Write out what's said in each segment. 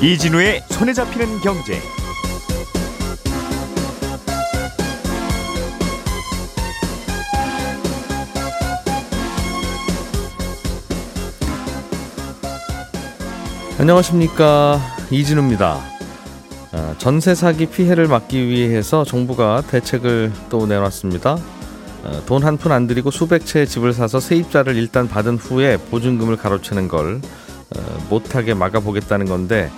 이진우의 손에 잡히는 경제. 안녕하십니까 이진우입니다. 아, 전세 사기 피해를 막기 위해서 정부가 대책을 또 내놨습니다. 아, 돈한 푼 안 들이고 수백 채의 집을 사서 세입자를 일단 받은 후에 보증금을 가로채는 걸 어, 못하게 막아보겠다는 건데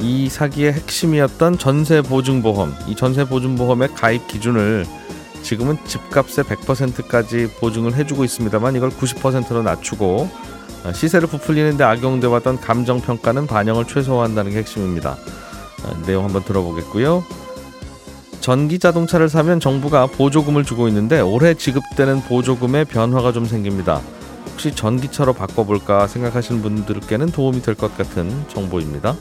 이 사기의 핵심이었던 전세 보증보험, 이 전세 보증보험의 가입 기준을 지금은 집값의 100%까지 보증을 해주고 있습니다만 이걸 90%로 낮추고 어, 시세를 부풀리는데 악용돼 왔던 감정 평가는 반영을 최소화한다는 게 핵심입니다. 어, 내용 한번 들어보겠고요. 전기 자동차를 사면 정부가 보조금을 주고 있는데 올해 지급되는 보조금에 변화가 좀 생깁니다. 혹시 전기차로 바꿔볼까 생각하시는 분들께는 도움이 될 것 같은 정보입니다.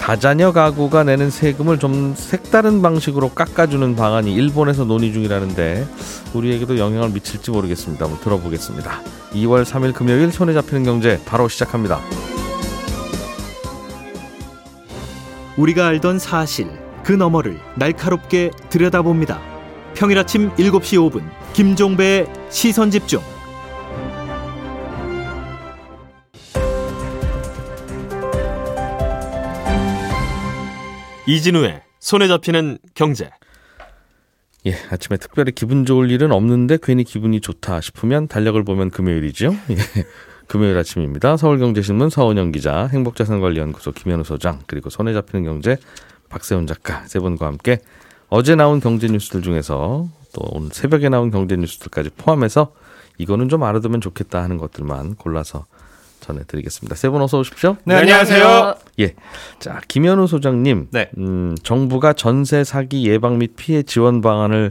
다자녀 가구가 내는 세금을 좀 색다른 방식으로 깎아주는 방안이 일본에서 논의 중이라는데 우리에게도 영향을 미칠지 모르겠습니다. 한번 들어보겠습니다. 2월 3일 금요일 손에 잡히는 경제 바로 시작합니다. 우리가 알던 사실 그 너머를 날카롭게 들여다봅니다. 평일 아침 7시 5분 김종배의 시선 집중. 이진우의 손에 잡히는 경제. 예, 아침에 특별히 기분 좋을 일은 없는데 괜히 기분이 좋다 싶으면 달력을 보면 금요일이죠. 예, 금요일 아침입니다. 서울경제신문 서은영 기자, 행복자산관리연구소 김현우 소장, 그리고 손에 잡히는 경제 박세훈 작가 세 분과 함께 어제 나온 경제 뉴스들 중에서 또 오늘 새벽에 나온 경제 뉴스들까지 포함해서 이거는 좀 알아두면 좋겠다 하는 것들만 골라서 전해드리겠습니다. 세 분 어서 오십시오. 네, 안녕하세요. 예. 자, 김현우 소장님. 네. 음, 정부가 전세 사기 예방 및 피해 지원 방안을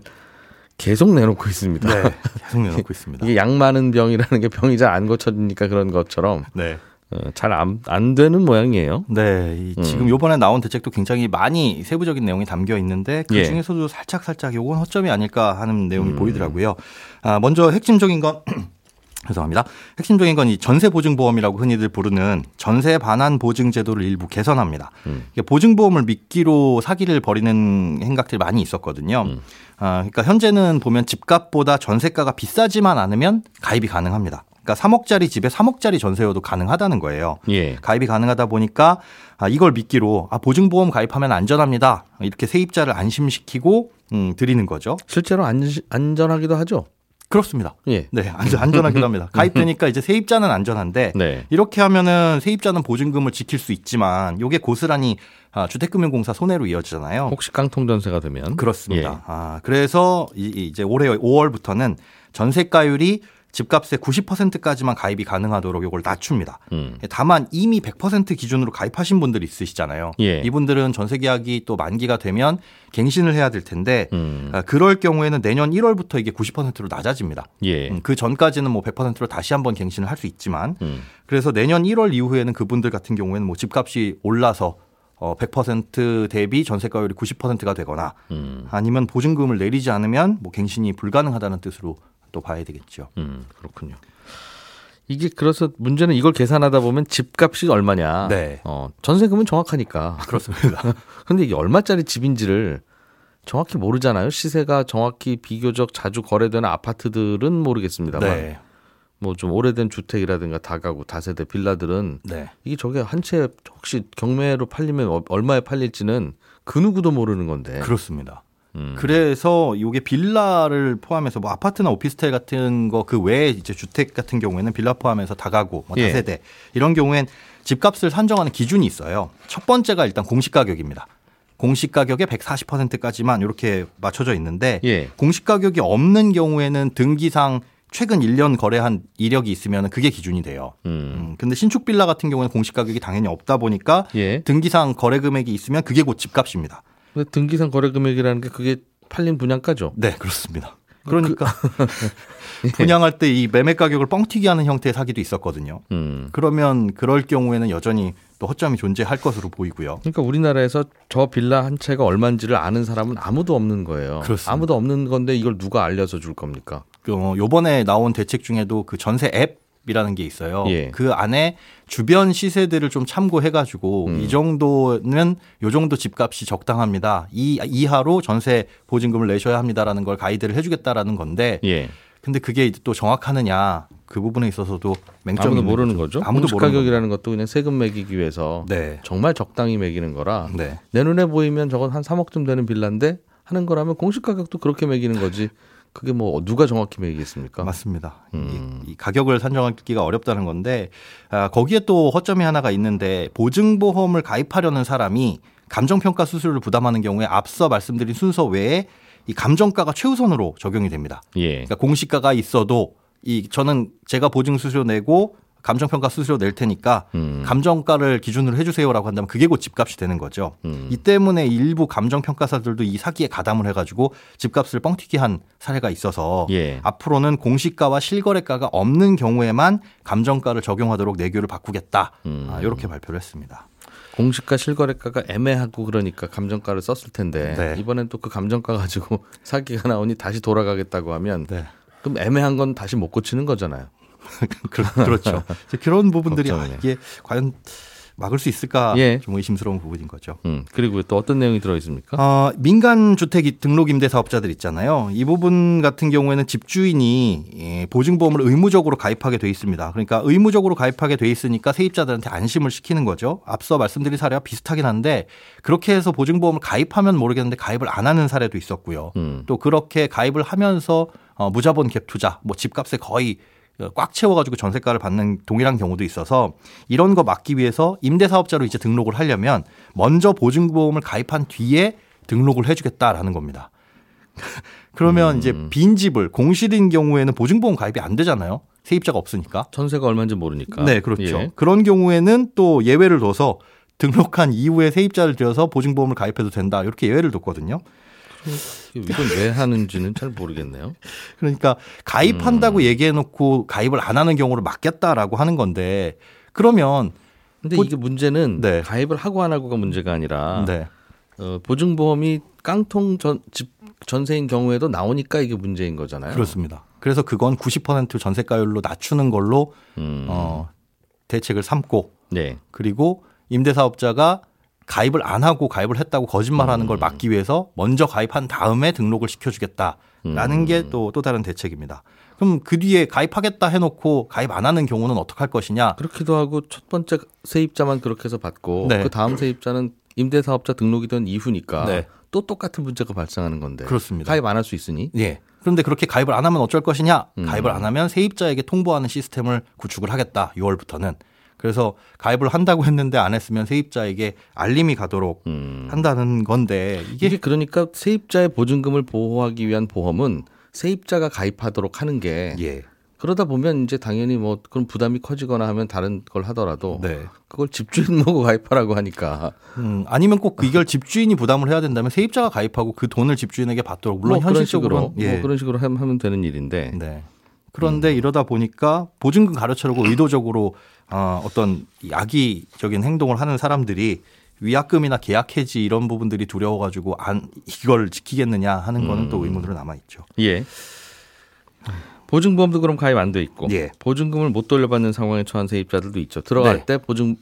계속 내놓고 있습니다. 네, 계속 내놓고 있습니다. 이게 약 많은 병이라는 게 병이 잘 안 고쳐지니까 그런 것처럼 네. 어, 잘안 안 되는 모양이에요. 네, 이 음. 지금 요번에 나온 대책도 굉장히 많이 세부적인 내용이 담겨 있는데 그 예. 중에서도 살짝 살짝 요건 허점이 아닐까 하는 내용이 음. 보이더라고요. 아, 먼저 핵심적인 건 죄송합니다. 핵심적인 건 이 전세 보증 보험이라고 흔히들 부르는 전세 반환 보증 제도를 일부 개선합니다. 음. 이게 보증 보험을 미끼로 사기를 벌이는 행각들이 많이 있었거든요. 음. 아, 그러니까 현재는 보면 집값보다 전세가가 비싸지만 않으면 가입이 가능합니다. 그러니까 3억짜리 집에 3억짜리 전세여도 가능하다는 거예요. 예. 가입이 가능하다 보니까 아, 이걸 미끼로 아, 보증보험 가입하면 안전합니다. 이렇게 세입자를 안심시키고 음, 드리는 거죠. 실제로 안, 안전하기도 하죠. 그렇습니다. 예. 네, 안전, 안전하기도 합니다. 가입되니까 이제 세입자는 안전한데 네. 이렇게 하면은 세입자는 보증금을 지킬 수 있지만 이게 고스란히 아, 주택금융공사 손해로 이어지잖아요. 혹시 깡통 전세가 되면 그렇습니다. 예. 아, 그래서 이, 이 이제 올해 5월부터는 전세가율이 집값의 90%까지만 가입이 가능하도록 이걸 낮춥니다. 음. 다만 이미 100% 기준으로 가입하신 분들 있으시잖아요. 예. 이분들은 전세 계약이 또 만기가 되면 갱신을 해야 될 텐데 음. 아, 그럴 경우에는 내년 1월부터 이게 90%로 낮아집니다. 예. 음, 그 전까지는 뭐 100%로 다시 한번 갱신을 할 수 있지만 음. 그래서 내년 1월 이후에는 그분들 같은 경우에는 뭐 집값이 올라서 어, 100% 대비 전세가율이 90%가 되거나 음. 아니면 보증금을 내리지 않으면 뭐 갱신이 불가능하다는 뜻으로 또 봐야 되겠죠. 음, 그렇군요. 이게 그래서 문제는 이걸 계산하다 보면 집값이 얼마냐. 네. 어, 전세금은 정확하니까. 그렇습니다. 근데 이게 얼마짜리 집인지를 정확히 모르잖아요. 시세가 정확히 비교적 자주 거래되는 아파트들은 모르겠습니다만 네. 뭐좀 오래된 주택이라든가 다가구 다세대 빌라들은 네. 이게 저게 한 채 혹시 경매로 팔리면 어- 얼마에 팔릴지는 그 누구도 모르는 건데. 그렇습니다. 음. 그래서 이게 빌라를 포함해서 뭐 아파트나 오피스텔 같은 거 그 외에 이제 주택 같은 경우에는 빌라 포함해서 다가구, 뭐 예. 다세대 이런 경우엔 집값을 산정하는 기준이 있어요. 첫 번째가 일단 공시 가격입니다. 공시 가격의 140%까지만 이렇게 맞춰져 있는데 예. 공시 가격이 없는 경우에는 등기상 최근 1년 거래한 이력이 있으면 그게 기준이 돼요. 음. 음, 근데 신축 빌라 같은 경우는 공시 가격이 당연히 없다 보니까 예. 등기상 거래 금액이 있으면 그게 곧 집값입니다. 근데 등기상 거래 금액이라는 게 그게 팔린 분양가죠. 네, 그렇습니다. 그러니까 분양할 때 이 매매 가격을 뻥튀기 하는 형태의 사기도 있었거든요. 음. 그러면 그럴 경우에는 여전히 또 허점이 존재할 것으로 보이고요. 그러니까 우리나라에서 저 빌라 한 채가 얼마인지를 아는 사람은 아무도 없는 거예요. 그렇습니다. 아무도 없는 건데 이걸 누가 알려서 줄 겁니까? 그 어, 요번에 나온 대책 중에도 그 전세 앱 이라는 게 있어요. 예. 그 안에 주변 시세들을 좀 참고해가지고 음. 이 정도는 요 정도 집값이 적당합니다. 이 이하로 전세 보증금을 내셔야 합니다라는 걸 가이드를 해주겠다라는 건데, 예. 근데 그게 또 정확하느냐 그 부분에 있어서도 맹점이 아무도 모르는 거죠. 아무도 모르는 가격이라는 것도 그냥 세금 매기기 위해서 네. 정말 적당히 매기는 거라 네. 내 눈에 보이면 저건 한 3억쯤 되는 빌라인데 하는 거라면 공시 가격도 그렇게 매기는 거지. 그게 뭐 누가 정확히 매기겠습니까? 맞습니다. 음. 이, 이 가격을 산정하기가 어렵다는 건데 아, 거기에 또 허점이 하나가 있는데 보증보험을 가입하려는 사람이 감정평가 수수료를 부담하는 경우에 앞서 말씀드린 순서 외에 이 감정가가 최우선으로 적용이 됩니다. 예. 그러니까 공시가가 있어도 이 저는 제가 보증 수수료 내고 감정평가 수수료 낼 테니까 음. 감정가를 기준으로 해주세요라고 한다면 그게 곧 집값이 되는 거죠. 음. 이 때문에 일부 감정평가사들도 이 사기에 가담을 해가지고 집값을 뻥튀기 한 사례가 있어서 예. 앞으로는 공시가와 실거래가가 없는 경우에만 감정가를 적용하도록 내규를 바꾸겠다. 음. 아, 이렇게 발표를 했습니다. 공시가 실거래가가 애매하고 그러니까 감정가를 썼을 텐데 네. 이번엔 또 그 감정가 가지고 사기가 나오니 다시 돌아가겠다고 하면 네. 그럼 애매한 건 다시 못 고치는 거잖아요. 그- 그렇죠. 이제 그런 부분들이 아, 걱정이네. 이게 과연 막을 수 있을까 예. 좀 의심스러운 부분인 거죠. 음. 그리고 또 어떤 내용이 들어 있습니까? 어, 민간 주택 등록 임대 사업자들 있잖아요. 이 부분 같은 경우에는 집주인이 예, 보증보험을 의무적으로 가입하게 돼 있습니다. 그러니까 의무적으로 가입하게 돼 있으니까 세입자들한테 안심을 시키는 거죠. 앞서 말씀드린 사례와 비슷하긴 한데 그렇게 해서 보증보험을 가입하면 모르겠는데 가입을 안 하는 사례도 있었고요. 음. 또 그렇게 가입을 하면서 어, 무자본 갭 투자, 뭐 집값에 거의 꽉 채워가지고 전세가를 받는 동일한 경우도 있어서 이런 거 막기 위해서 임대사업자로 이제 등록을 하려면 먼저 보증보험을 가입한 뒤에 등록을 해주겠다라는 겁니다. 그러면 이제 빈 집을 공실인 경우에는 보증보험 가입이 안 되잖아요. 세입자가 없으니까. 전세가 얼마인지 모르니까. 네, 그렇죠. 예. 그런 경우에는 또 예외를 둬서 등록한 이후에 세입자를 들여서 보증보험을 가입해도 된다. 이렇게 예외를 뒀거든요. 이건 왜 하는지는 잘 모르겠네요. 그러니까 음. 가입한다고 얘기해 놓고 가입을 안 하는 경우를 막겠다라고 하는 건데 그러면 근데 보- 이게 문제는 네. 가입을 하고 안 하고가 문제가 아니라 네. 어, 보증보험이 깡통 전, 집 전세인 경우에도 나오니까 이게 문제인 거잖아요. 그렇습니다. 그래서 그건 90% 전세가율로 낮추는 걸로 음. 어, 대책을 삼고 네. 그리고 임대사업자가 가입을 안 하고 가입을 했다고 거짓말하는 걸 막기 위해서 먼저 가입한 다음에 등록을 시켜주겠다라는 음. 게또 또 다른 대책입니다. 그럼 그 뒤에 가입하겠다 해놓고 가입 안 하는 경우는 어떡할 것이냐? 그렇기도 하고 첫 번째 세입자만 그렇게 해서 받고 네. 그 다음 세입자는 임대사업자 등록이 된 이후니까 네. 또 똑같은 문제가 발생하는 건데 그렇습니다. 가입 안 할 수 있으니 예. 그런데 그렇게 가입을 안 하면 어쩔 것이냐? 음. 가입을 안 하면 세입자에게 통보하는 시스템을 구축을 하겠다. 6월부터는. 그래서 가입을 한다고 했는데 안 했으면 세입자에게 알림이 가도록 음. 한다는 건데 이게, 이게 그러니까 세입자의 보증금을 보호하기 위한 보험은 세입자가 가입하도록 하는 게 예. 그러다 보면 이제 당연히 뭐 그런 부담이 커지거나 하면 다른 걸 하더라도 네. 그걸 집주인 보고 가입하라고 하니까 음, 아니면 꼭 이걸 집주인이 부담을 해야 된다면 세입자가 가입하고 그 돈을 집주인에게 받도록 물론 뭐 현실적으로 예. 뭐 그런 식으로 하면 되는 일인데 네. 그런데 이러다 보니까 보증금 가로채려고 의도적으로 어, 어떤 이 악의적인 행동을 하는 사람들이 위약금이나 계약 해지 이런 부분들이 두려워가지고 안 이걸 지키겠느냐 하는 거는 또 의문으로 남아 있죠. 예. 보증보험도 그럼 가입 안 돼 있고 예. 보증금을 못 돌려받는 상황에 처한 세입자들도 있죠. 들어갈 네. 때 보증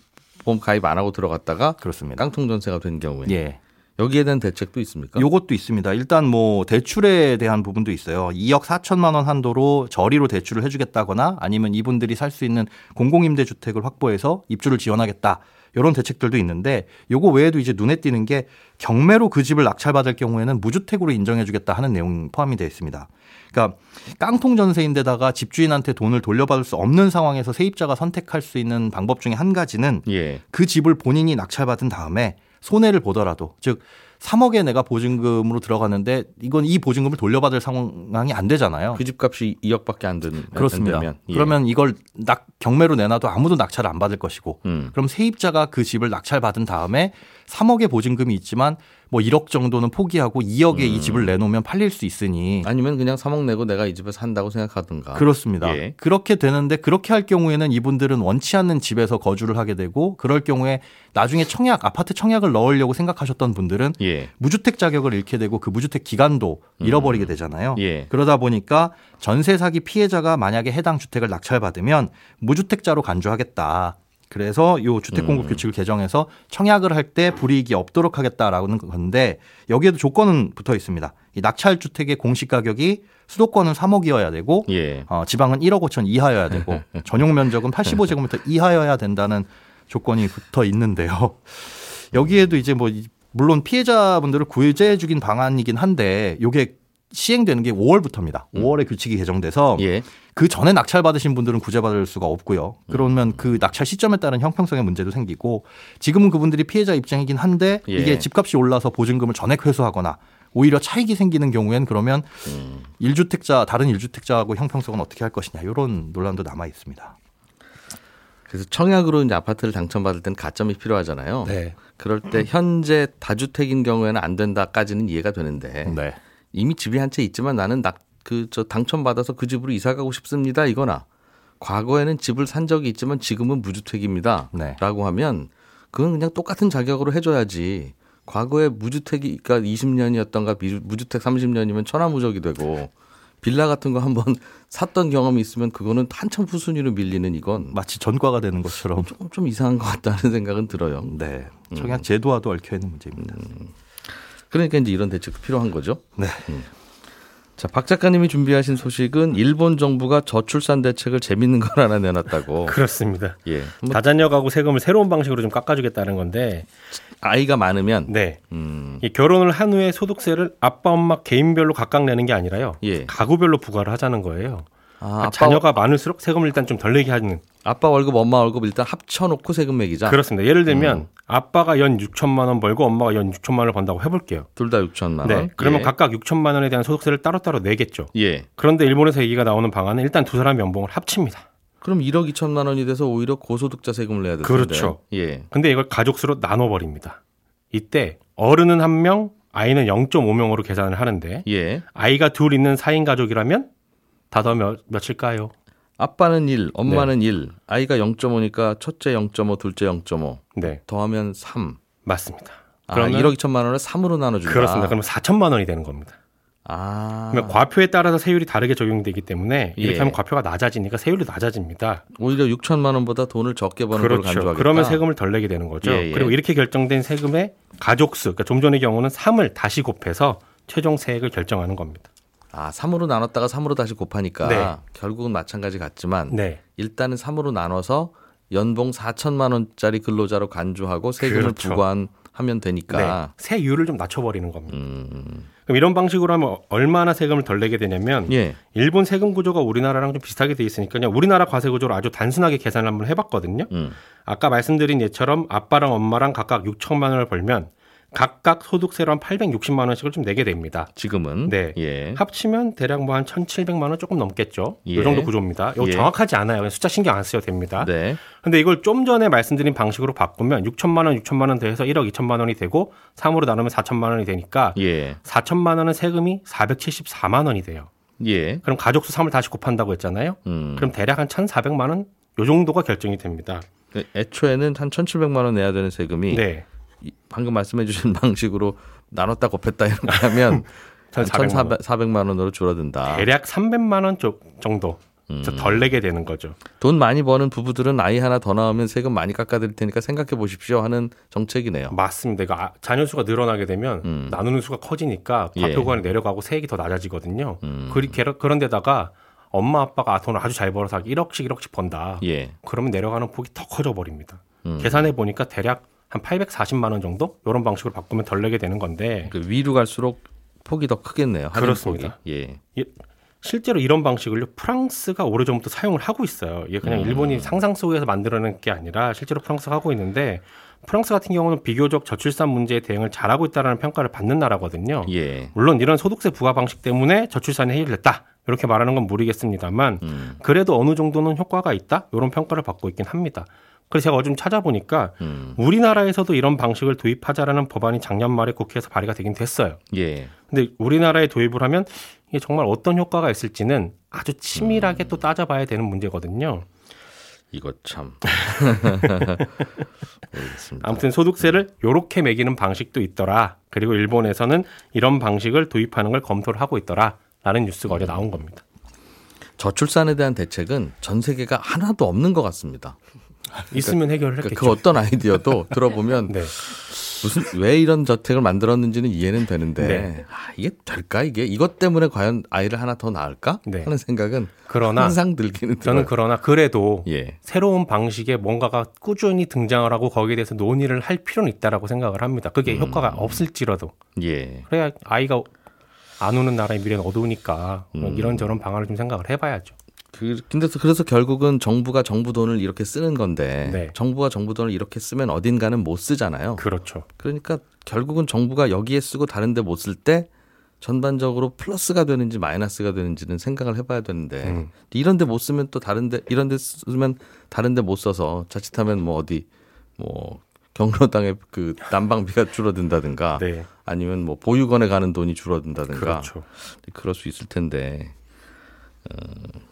보험 가입 안 하고 들어갔다가 그렇습니다. 깡통 전세가 된 경우에 예. 여기에 대한 대책도 있습니까? 요것도 있습니다. 일단 뭐 대출에 대한 부분도 있어요. 2억 4천만 원 한도로 저리로 대출을 해주겠다거나 아니면 이분들이 살 수 있는 공공임대 주택을 확보해서 입주를 지원하겠다. 이런 대책들도 있는데 요거 외에도 이제 눈에 띄는 게 경매로 그 집을 낙찰받을 경우에는 무주택으로 인정해주겠다 하는 내용이 포함이 되어 있습니다. 그러니까 깡통 전세인데다가 집주인한테 돈을 돌려받을 수 없는 상황에서 세입자가 선택할 수 있는 방법 중에 한 가지는 예. 그 집을 본인이 낙찰받은 다음에 손해를 보더라도 즉 3억에 내가 보증금으로 들어갔는데 이건 이 보증금을 돌려받을 상황이 안 되잖아요. 그 집값이 2억밖에 안 드는 그렇습니다. 안 예. 그러면 이걸 낙 경매로 내놔도 아무도 낙찰을 안 받을 것이고 음. 그럼 세입자가 그 집을 낙찰받은 다음에 3억의 보증금이 있지만 뭐 1억 정도는 포기하고 2억에 이 음. 집을 내놓으면 팔릴 수 있으니 아니면 그냥 3억 내고 내가 이 집에 산다고 생각하든가. 그렇습니다. 예. 그렇게 되는데 그렇게 할 경우에는 이분들은 원치 않는 집에서 거주를 하게 되고 그럴 경우에 나중에 청약 아파트 청약을 넣으려고 생각하셨던 분들은 예. 무주택 자격을 잃게 되고 그 무주택 기간도 잃어버리게 되잖아요. 예. 그러다 보니까 전세 사기 피해자가 만약에 해당 주택을 낙찰받으면 무주택자로 간주하겠다. 그래서 요 주택 공급 음. 규칙을 개정해서 청약을 할 때 불이익이 없도록 하겠다라는 건데 여기에도 조건은 붙어 있습니다. 이 낙찰 주택의 공시 가격이 수도권은 3억이어야 되고 예. 어, 지방은 1억 5천 이하여야 되고 전용 면적은 85제곱미터 이하여야 된다는 조건이 붙어 있는데요. 여기에도 이제 뭐 이- 물론 피해자분들을 구제해 주긴 방안이긴 한데 요게 시행되는 게 5월부터입니다. 5월에 규칙이 개정돼서 예. 그 전에 낙찰 받으신 분들은 구제받을 수가 없고요. 그러면 음. 그 낙찰 시점에 따른 형평성의 문제도 생기고 지금은 그분들이 피해자 입장이긴 한데 예. 이게 집값이 올라서 보증금을 전액 회수하거나 오히려 차익이 생기는 경우엔 그러면 음. 일주택자 다른 일주택자하고 형평성은 어떻게 할 것이냐 이런 논란도 남아 있습니다. 그래서 청약으로 이제 아파트를 당첨받을 때는 가점이 필요하잖아요. 네. 그럴 때 현재 다주택인 경우에는 안 된다까지는 이해가 되는데 네. 이미 집이 한 채 있지만 나는 그저 당첨받아서 그 집으로 이사 가고 싶습니다. 이거나 과거에는 집을 산 적이 있지만 지금은 무주택입니다. 네. 라고 하면 그건 그냥 똑같은 자격으로 해줘야지. 과거에 무주택이 그러니까 20년이었던가 무주택 30년이면 천하무적이 되고 빌라 같은 거 한번 샀던 경험이 있으면 그거는 한참 후순위로 밀리는 이건 마치 전과가 되는 것처럼. 조금 좀 이상한 것 같다는 생각은 들어요. 네. 음. 청약 제도와도 얽혀 있는 문제입니다. 그러니까 이제 이런 대책도 필요한 거죠. 네. 자, 박 작가님이 준비하신 소식은 일본 정부가 저출산 대책을 재밌는 걸 하나 내놨다고. 그렇습니다. 예. 뭐 다자녀 가구 세금을 새로운 방식으로 좀 깎아주겠다는 건데, 아이가 많으면 네. 음, 이 결혼을 한 후에 소득세를 아빠 엄마 개인별로 각각 내는 게 아니라요. 예. 가구별로 부과를 하자는 거예요. 아, 아빠, 자녀가 많을수록 세금을 일단 좀 덜 내게 하는. 아빠 월급, 엄마 월급 일단 합쳐놓고 세금 매기자. 그렇습니다. 예를 들면 음. 아빠가 연 6천만 원 벌고 엄마가 연 6천만 원을 번다고 해볼게요. 둘 다 6천만 원. 네. 그러면 예. 각각 6천만 원에 대한 소득세를 따로따로 내겠죠. 예. 그런데 일본에서 얘기가 나오는 방안은 일단 두 사람 연봉을 합칩니다. 그럼 1억 2천만 원이 돼서 오히려 고소득자 세금을 내야 되는데. 그렇죠. 예. 근데 이걸 가족수로 나눠버립니다. 이때 어른은 한 명, 아이는 0.5명으로 계산을 하는데 예. 아이가 둘 있는 4인 가족이라면 다더 몇, 몇일까요? 아빠는 1, 엄마는 1, 아이가 0.5니까 첫째 0.5, 둘째 0.5. 네, 더하면 3. 맞습니다. 아, 그러면 1억 2천만 원을 3으로 나눠준다. 그렇습니다. 그러면 4천만 원이 되는 겁니다. 아. 그러면 과표에 따라서 세율이 다르게 적용되기 때문에 이렇게 예. 하면 과표가 낮아지니까 세율이 낮아집니다. 오히려 6천만 원보다 돈을 적게 버는 걸 그렇죠. 간주하겠다. 그러면 세금을 덜 내게 되는 거죠. 예, 예. 그리고 이렇게 결정된 세금의 가족수, 그러니까 좀 전의 경우는 3을 다시 곱해서 최종 세액을 결정하는 겁니다. 아, 3으로 나눴다가 3으로 다시 곱하니까 네. 결국은 마찬가지 같지만 네. 일단은 3으로 나눠서 연봉 4천만 원짜리 근로자로 간주하고 세금을 그렇죠. 부과하면 되니까 네. 세율을 좀 낮춰버리는 겁니다. 음. 그럼 이런 방식으로 하면 얼마나 세금을 덜 내게 되냐면 예. 일본 세금 구조가 우리나라랑 좀 비슷하게 돼 있으니까요. 우리나라 과세 구조를 아주 단순하게 계산을 한번 해봤거든요. 음. 아까 말씀드린 예처럼 아빠랑 엄마랑 각각 6천만 원을 벌면 각각 소득세로 한 860만 원씩을 좀 내게 됩니다. 지금은 네. 예. 합치면 대략 뭐 한 1,700만 원 조금 넘겠죠. 예. 이 정도 구조입니다. 이거 예. 정확하지 않아요. 숫자 신경 안 쓰셔도 됩니다. 네. 근데 이걸 좀 전에 말씀드린 방식으로 바꾸면 6천만 원, 6천만 원 더해서 1억 2천만 원이 되고 3으로 나누면 4천만 원이 되니까 예. 4천만 원은 세금이 474만 원이 돼요. 예. 그럼 가족수 3을 다시 곱한다고 했잖아요. 음. 그럼 대략 한 1,400만 원 요 정도가 결정이 됩니다. 그 애초에는 한 1,700만 원 내야 되는 세금이 네. 이- 방금 말씀해 주신 방식으로 나눴다 곱했다 이렇게 하면 1,400만 원. 1,400만 원으로 줄어든다. 대략 300만 원쪽 정도 음. 덜 내게 되는 거죠. 돈 많이 버는 부부들은 아이 하나 더 나오면 세금 많이 깎아드릴 테니까 생각해 보십시오 하는 정책이네요. 맞습니다. 아- 자녀 수가 늘어나게 되면 음. 나누는 수가 커지니까 예. 과표관이 내려가고 세액이 더 낮아지거든요. 음. 그리 그런데다가 엄마 아빠가 아, 돈을 아주 잘 벌어서 1억씩 1억씩 번다. 예. 그러면 내려가는 폭이 더 커져 버립니다. 음. 계산해 보니까 대략 한 840만 원 정도 이런 방식으로 바꾸면 덜 내게 되는 건데 그 위로 갈수록 폭이 더 크겠네요. 그렇습니다. 폭이. 예. 실제로 이런 방식을요 프랑스가 오래전부터 사용을 하고 있어요. 이게 그냥 음. 일본이 상상 속에서 만들어낸 게 아니라 실제로 프랑스가 하고 있는데 프랑스 같은 경우는 비교적 저출산 문제에 대응을 잘하고 있다는 평가를 받는 나라거든요. 예. 물론 이런 소득세 부과 방식 때문에 저출산이 해결됐다 이렇게 말하는 건 무리겠습니다만 음. 그래도 어느 정도는 효과가 있다 이런 평가를 받고 있긴 합니다. 그래서 제가 어좀 찾아보니까 음. 우리나라에서도 이런 방식을 도입하자라는 법안이 작년 말에 국회에서 발의가 되긴 됐어요. 예. 근데 우리나라에 도입을 하면 이게 정말 어떤 효과가 있을지는 아주 치밀하게 또 따져봐야 되는 문제거든요. 이거 참. 모르겠습니다. 아무튼 소득세를 요렇게 매기는 방식도 있더라. 그리고 일본에서는 이런 방식을 도입하는 걸 검토를 하고 있더라. 라는 뉴스가 어제 나온 겁니다. 저출산에 대한 대책은 전 세계가 하나도 없는 것 같습니다. 있으면 해결을 그러니까 했겠죠. 그 어떤 아이디어도 들어보면 네. 무슨 왜 이런 저택을 만들었는지는 이해는 되는데 네. 아, 이게 될까 이게 이것 때문에 과연 아이를 하나 더 낳을까 네. 하는 생각은 그러나 항상 들기는 저는 들어요. 그러나 그래도 예. 새로운 방식의 뭔가가 꾸준히 등장을 하고 거기에 대해서 논의를 할 필요는 있다라고 생각을 합니다. 그게 음. 효과가 없을지라도 예. 그래야 아이가 안 오는 나라의 미래는 어두우니까 음. 이런저런 방안을 좀 생각을 해봐야죠. 그 근데 그래서 결국은 정부가 정부 돈을 이렇게 쓰는 건데 네. 정부가 정부 돈을 이렇게 쓰면 어딘가는 못 쓰잖아요. 그렇죠. 그러니까 결국은 정부가 여기에 쓰고 다른데 못 쓸 때 전반적으로 플러스가 되는지 마이너스가 되는지는 생각을 해봐야 되는데 음. 이런데 못 쓰면 또 다른데 이런데 쓰면 다른데 못 써서 자칫하면 뭐 어디 뭐 경로당의 그 난방비가 줄어든다든가 네. 아니면 뭐 보육원에 가는 돈이 줄어든다든가 그렇죠. 그럴 수 있을 텐데 어,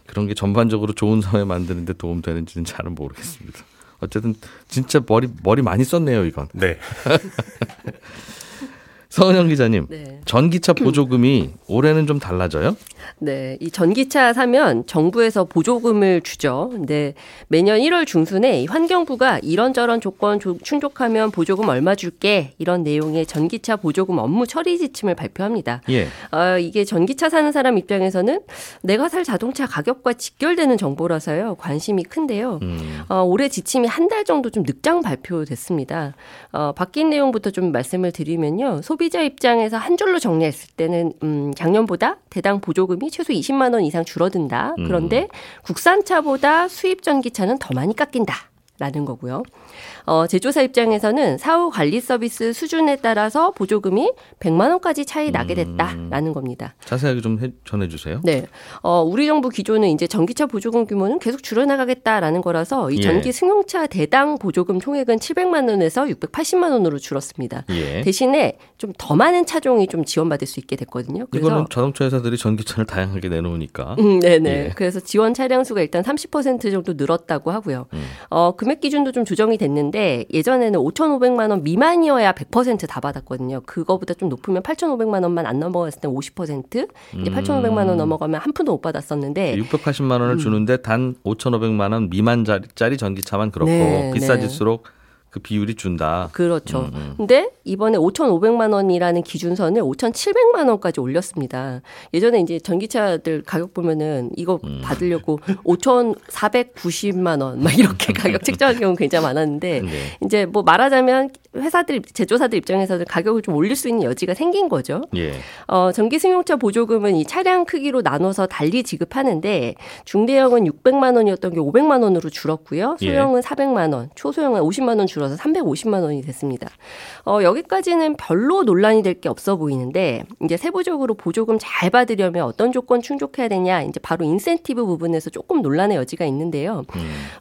그런 게 전반적으로 좋은 사회 만드는데 도움 되는지는 잘은 모르겠습니다. 어쨌든 진짜 머리 머리 많이 썼네요 이건. 네. 서은영 기자님, 네. 전기차 보조금이 올해는 좀 달라져요? 네, 이 전기차 사면 정부에서 보조금을 주죠. 근데 매년 1월 중순에 이 환경부가 이런저런 조건 조- 충족하면 보조금 얼마 줄게 이런 내용의 전기차 보조금 업무 처리 지침을 발표합니다. 예. 어, 이게 전기차 사는 사람 입장에서는 내가 살 자동차 가격과 직결되는 정보라서요 관심이 큰데요. 음, 어, 올해 지침이 한 달 정도 좀 늦장 발표됐습니다. 어, 바뀐 내용부터 좀 말씀을 드리면요. 소비자 입장에서 한 줄로 정리했을 때는 음, 작년보다 대당 보조금이 최소 20만 원 이상 줄어든다. 그런데 국산차보다 수입 전기차는 더 많이 깎인다. 라는 거고요. 어, 제조사 입장에서는 사후 관리 서비스 수준에 따라서 보조금이 100만 원까지 차이 나게 됐다라는 겁니다. 자세하게 좀 해, 전해주세요. 네. 어, 우리 정부 기조는 이제 전기차 보조금 규모는 계속 줄여나가겠다라는 거라서 이 예. 전기 승용차 대당 보조금 총액은 700만 원에서 680만 원으로 줄었습니다. 예. 대신에 좀 더 많은 차종이 좀 지원받을 수 있게 됐거든요. 그래서 이거는 자동차 회사들이 전기차를 다양하게 내놓으니까. 음, 네네. 예. 그래서 지원 차량 수가 일단 30% 정도 늘었다고 하고요. 음. 어, 금액 기준도 좀 조정이 됐는데 예전에는 5,500만 원 미만이어야 100%다 받았거든요. 그거보다 좀 높으면 8,500만 원만 안 넘어갔을 때 50%, 이제 8,500만 원 넘어가면 한 푼도 못 받았었는데 680만 원을 주는데 단 5,500만 원 미만짜리 전기차만 그렇고 네, 비싸질수록 그 비율이 준다. 그렇죠. 음, 근데 이번에 5,500만 원이라는 기준선을 5,700만 원까지 올렸습니다. 예전에 이제 전기차들 가격 보면은 이거 음. 받으려고 5,490만 원 막 이렇게 가격 책정한 경우 굉장히 많았는데 네. 이제 뭐 말하자면 회사들 제조사들 입장에서는 가격을 좀 올릴 수 있는 여지가 생긴 거죠. 예. 어, 전기 승용차 보조금은 이 차량 크기로 나눠서 달리 지급하는데 중대형은 600만 원이었던 게 500만 원으로 줄었고요. 예. 소형은 400만 원, 초소형은 50만 원 줄 어서 350만 원이 됐습니다. 어, 여기까지는 별로 논란이 될 게 없어 보이는데 이제 세부적으로 보조금 잘 받으려면 어떤 조건 충족해야 되냐 이제 바로 인센티브 부분에서 조금 논란의 여지가 있는데요.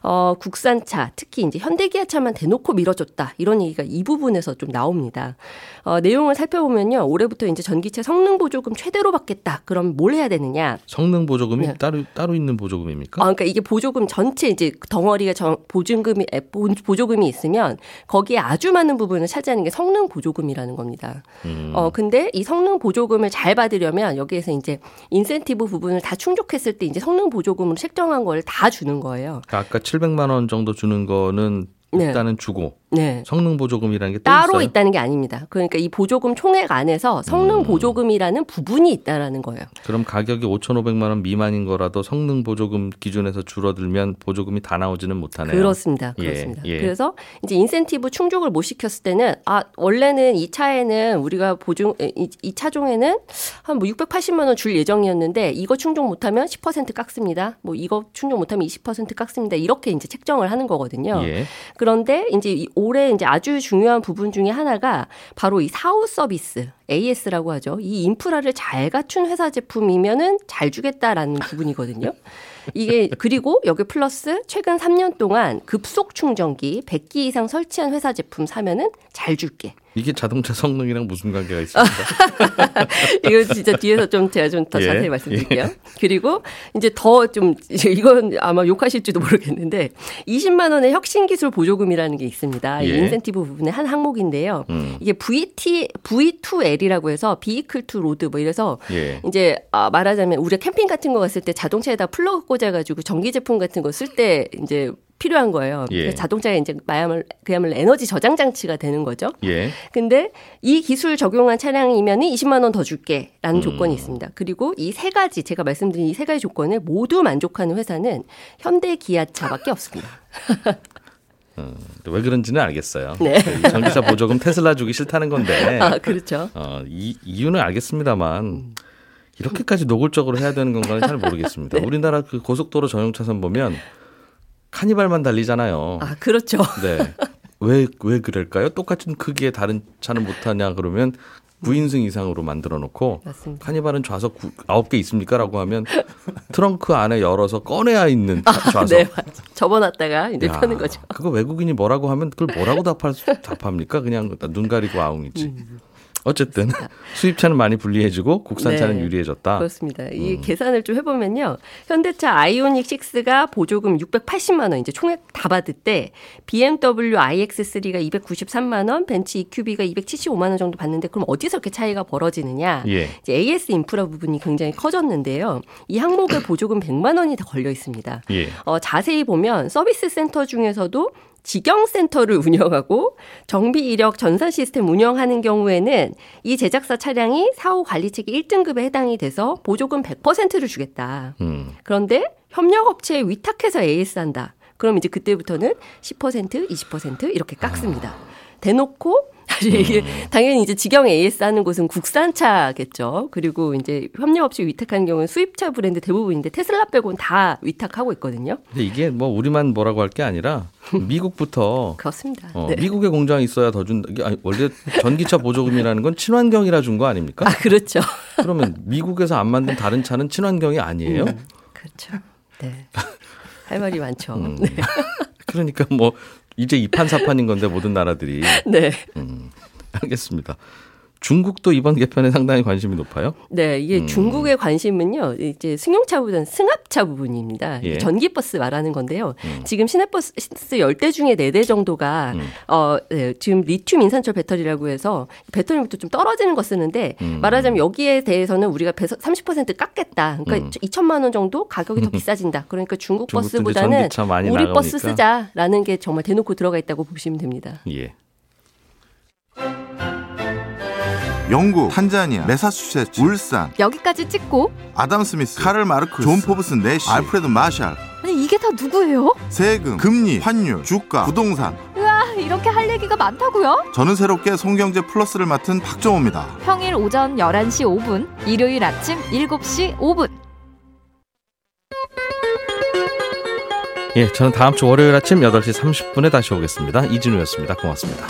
어, 국산차 특히 이제 현대기아차만 대놓고 밀어줬다 이런 얘기가 이 부분에서 좀 나옵니다. 어, 내용을 살펴보면요 올해부터 이제 전기차 성능 보조금 최대로 받겠다. 그럼 뭘 해야 되느냐? 성능 보조금이 네. 따로 따로 있는 보조금입니까? 아, 그러니까 이게 보조금 전체 이제 덩어리가 정, 보증금이 보조금이 있으면 거기에 아주 많은 부분을 차지하는 게 성능 보조금이라는 겁니다. 음. 어 근데 이 성능 보조금을 잘 받으려면 여기에서 이제 인센티브 부분을 다 충족했을 때 이제 성능 보조금을 책정한 걸 다 주는 거예요. 그러니까 아까 700만 원 정도 주는 거는 네. 일단은 주고 네. 성능 보조금이라는 게또 따로 있어요. 있다는 게 아닙니다. 그러니까 이 보조금 총액 안에서 성능 음. 보조금이라는 부분이 있다라는 거예요. 그럼 가격이 5,500만 원 미만인 거라도 성능 보조금 기준에서 줄어들면 보조금이 다 나오지는 못하네요. 그렇습니다. 예, 그렇습니다. 예. 그래서 이제 인센티브 충족을 못 시켰을 때는 아 원래는 이 차에는 우리가 보증 이, 이 차종에는 한 뭐 680만 원 줄 예정이었는데 이거 충족 못하면 10% 깎습니다. 뭐 이거 충족 못하면 20% 깎습니다. 이렇게 이제 책정을 하는 거거든요. 예. 그런데 이제 이 올해 이제 아주 중요한 부분 중에 하나가 바로 이 사후 서비스 AS라고 하죠. 이 인프라를 잘 갖춘 회사 제품이면은 잘 주겠다라는 부분이거든요. 이게 그리고 여기 플러스 최근 3년 동안 급속 충전기 100기 이상 설치한 회사 제품 사면은 잘 줄게. 이게 자동차 성능이랑 무슨 관계가 있습니까? 이거 진짜 뒤에서 좀 제가 좀더 예, 자세히 말씀드릴게요. 그리고 이제 더 좀 이건 아마 욕하실지도 모르겠는데 20만 원의 혁신 기술 보조금이라는 게 있습니다. 이 예. 인센티브 부분의 한 항목인데요. 음. 이게 VT V2L이라고 해서 Vehicle to Load 뭐 이래서 예. 이제 아, 말하자면 우리가 캠핑 같은 거 갔을 때 자동차에다 플러그 꽂아 가지고 전기 제품 같은 거 쓸 때 이제 필요한 거예요. 예. 그래서 자동차에 이제 마야말 그야말로 에너지 저장 장치가 되는 거죠. 예. 근데 이 기술 적용한 차량이면 20만 원 더 음. 줄게라는 조건이 있습니다. 그리고 이 세 가지 제가 말씀드린 이 세 가지 조건을 모두 만족하는 회사는 현대 기아차밖에 없습니다. 왜 그런지는 알겠어요. 네. 이 전기차 보조금 테슬라 주기 싫다는 건데 아, 그렇죠. 어, 이, 이유는 알겠습니다만 이렇게까지 노골적으로 해야 되는 건가는 잘 모르겠습니다. 네. 우리나라 그 고속도로 전용차선 보면 카니발만 달리잖아요. 아, 그렇죠. 네. 왜, 왜 그럴까요? 똑같은 크기의 다른 차는 못하냐 그러면 9인승 이상으로 만들어 놓고 맞습니다. 카니발은 좌석 9, 9개 있습니까? 라고 하면 트렁크 안에 열어서 꺼내야 있는 차- 좌석. 네, 맞죠. 접어놨다가 이제 야, 펴는 거죠. 그거 외국인이 뭐라고 하면 그걸 뭐라고 답할 수, 답합니까? 그냥 눈 가리고 아웅이지. 어쨌든 수입차는 많이 불리해지고 국산차는 네. 유리해졌다. 그렇습니다. 이 음. 계산을 좀 해보면요. 현대차 아이오닉 6가 보조금 680만 원, 이제 총액 다 받을 때 BMW iX3가 293만 원, 벤츠 EQB가 275만 원 정도 받는데 그럼 어디서 이렇게 차이가 벌어지느냐? 예. 이제 AS 인프라 부분이 굉장히 커졌는데요. 이 항목에 보조금 100만 원이 더 걸려 있습니다. 예. 어, 자세히 보면 서비스 센터 중에서도 직영센터를 운영하고 정비 이력 전산 시스템 운영하는 경우에는 이 제작사 차량이 사후 관리 체계 1등급에 해당이 돼서 보조금 100%를 주겠다. 음. 그런데 협력업체에 위탁해서 AS 한다. 그럼 이제 그때부터는 10%, 20% 이렇게 깎습니다. 대놓고 사실 이게 당연히 이제 직영 AS 하는 곳은 국산차겠죠. 그리고 이제 협력업체 위탁하는 경우는 수입차 브랜드 대부분인데 테슬라 빼고는 다 위탁하고 있거든요. 근데 이게 뭐 우리만 뭐라고 할 게 아니라 미국부터 그렇습니다. 어, 네. 미국의 공장이 있어야 더 준다. 아니, 원래 전기차 보조금이라는 건 친환경이라 준 거 아닙니까? 아, 그렇죠. 그러면 미국에서 안 만든 다른 차는 친환경이 아니에요? 그렇죠. 네. 할 말이 많죠. 음. 네. 그러니까 뭐 이제 이판 사판인 건데 모든 나라들이 네. 음, 알겠습니다. 중국도 이번 개편에 상당히 관심이 높아요. 네, 이게 음. 중국의 관심은요, 이제 승용차보다는 승합차 부분입니다. 예. 전기 버스 말하는 건데요. 음. 지금 시내버스 10대 중에 4대 정도가, 음. 어, 네, 지금 리튬 인산철 배터리라고 해서 배터리부터 좀 떨어지는 거 쓰는데, 음. 말하자면 여기에 대해서는 우리가 30% 깎겠다. 그러니까 음. 2천만 원 정도 가격이 더 비싸진다. 그러니까 중국 버스보다는 우리 버스 나가니까. 쓰자라는 게 정말 대놓고 들어가 있다고 보시면 됩니다. 예. 영국, 탄자니아, 매사추세츠, 울산, 여기까지 찍고 아담 스미스, 카를 마르크스, 존 포브스 내시, 알프레드 마샬, 아니 이게 다 누구예요? 세금, 금리, 환율, 주가, 부동산. 아, 이렇게 할 얘기가 많다고요? 저는 새롭게 송경제 플러스를 맡은 박정호입니다. 평일 오전 11시 5분, 일요일 아침 7시 5분. 예, 저는 다음 주 월요일 아침 8시 30분에 다시 오겠습니다. 이진우였습니다. 고맙습니다.